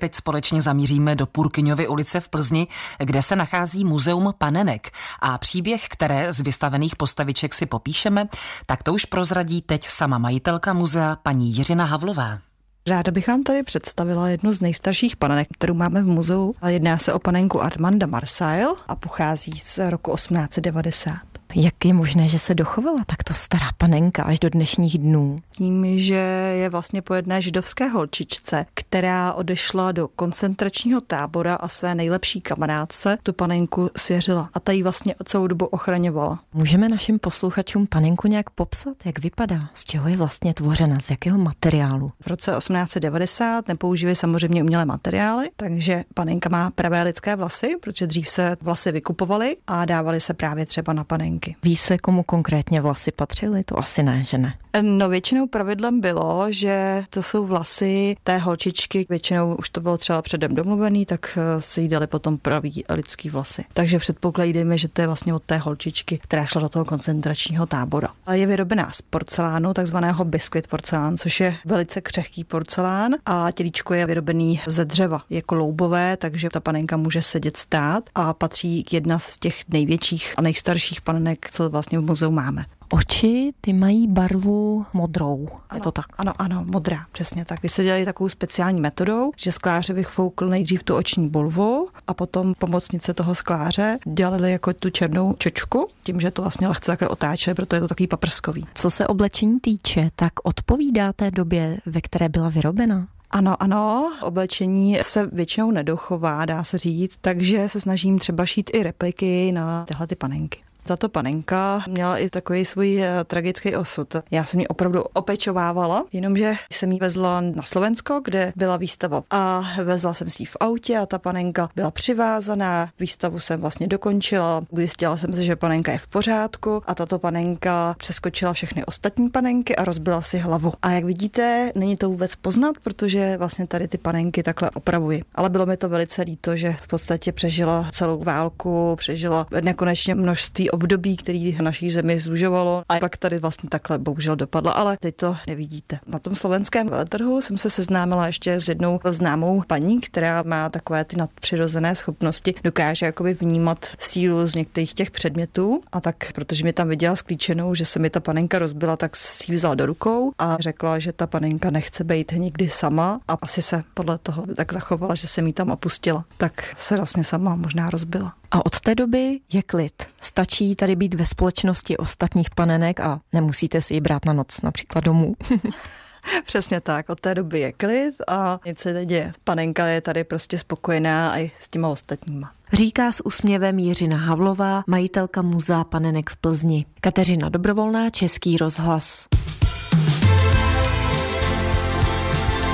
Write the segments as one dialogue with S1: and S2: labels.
S1: Teď společně zamíříme do Purkyňovy ulice v Plzni, kde se nachází muzeum panenek. A příběh, které z vystavených postaviček si popíšeme, tak to už prozradí teď sama majitelka muzea paní Jiřina Havlová.
S2: Ráda bych vám tady představila jednu z nejstarších panenek, kterou máme v muzeu. Jedná se o panenku Armanda Marsail a pochází z roku 1890.
S3: Jak je možné, že se dochovala takto stará panenka až do dnešních dnů?
S2: Tím, že je vlastně po jedné židovské holčičce, která odešla do koncentračního tábora a své nejlepší kamarádce tu panenku svěřila. A ta ji vlastně celou dobu ochraňovala.
S3: Můžeme našim posluchačům panenku nějak popsat, jak vypadá? Z čeho je vlastně tvořena? Z jakého materiálu?
S2: V roce 1890 nepoužívají samozřejmě umělé materiály, takže panenka má pravé lidské vlasy, protože dřív se vlasy vykupovaly a dávaly se právě třeba na panenku myšlenky.
S3: Ví se, komu konkrétně vlasy patřily? To asi ne, že ne.
S2: No většinou pravidlem bylo, že to jsou vlasy té holčičky, většinou už to bylo třeba předem domluvený, tak eh, si jí dali potom pravý lidský vlasy. Takže předpokládejme, že to je vlastně od té holčičky, která šla do toho koncentračního tábora. Je vyrobená z porcelánu, takzvaného biscuit porcelán, což je velice křehký porcelán a tělíčko je vyrobený ze dřeva. Je kloubové, takže ta panenka může sedět stát a patří k jedna z těch největších a nejstarších panenek, co vlastně v muzeu máme
S3: oči, ty mají barvu modrou.
S2: Ano,
S3: je to tak?
S2: Ano, ano, modrá, přesně tak. Vy se dělali takovou speciální metodou, že skláře vyfoukl nejdřív tu oční bolvu a potom pomocnice toho skláře dělali jako tu černou čočku, tím, že to vlastně lehce také otáče, proto je to takový paprskový.
S3: Co se oblečení týče, tak odpovídá té době, ve které byla vyrobena?
S2: Ano, ano, oblečení se většinou nedochová, dá se říct, takže se snažím třeba šít i repliky na tyhle ty panenky. Tato panenka měla i takový svůj eh, tragický osud. Já jsem ji opravdu opečovávala, jenomže jsem ji vezla na Slovensko, kde byla výstava a vezla jsem si ji v autě a ta panenka byla přivázaná. Výstavu jsem vlastně dokončila, zjistila jsem si, že panenka je v pořádku a tato panenka přeskočila všechny ostatní panenky a rozbila si hlavu. A jak vidíte, není to vůbec poznat, protože vlastně tady ty panenky takhle opravuji. Ale bylo mi to velice líto, že v podstatě přežila celou válku, přežila nekonečně množství období, který naší zemi zužovalo a pak tady vlastně takhle bohužel dopadla, ale teď to nevidíte. Na tom slovenském trhu jsem se seznámila ještě s jednou známou paní, která má takové ty nadpřirozené schopnosti, dokáže jakoby vnímat sílu z některých těch předmětů a tak, protože mi tam viděla sklíčenou, že se mi ta panenka rozbila, tak si ji vzala do rukou a řekla, že ta panenka nechce být nikdy sama a asi se podle toho tak zachovala, že se mi tam opustila. Tak se vlastně sama možná rozbila.
S3: A od té doby je klid. Stačí tady být ve společnosti ostatních panenek a nemusíte si ji brát na noc například domů.
S2: Přesně tak, od té doby je klid a nic se neděje. Panenka je tady prostě spokojená i s těma ostatníma.
S3: Říká s úsměvem Jiřina Havlová, majitelka muzea panenek v Plzni. Kateřina Dobrovolná, Český rozhlas.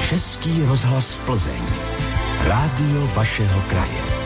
S4: Český rozhlas Plzeň. Rádio vašeho kraje.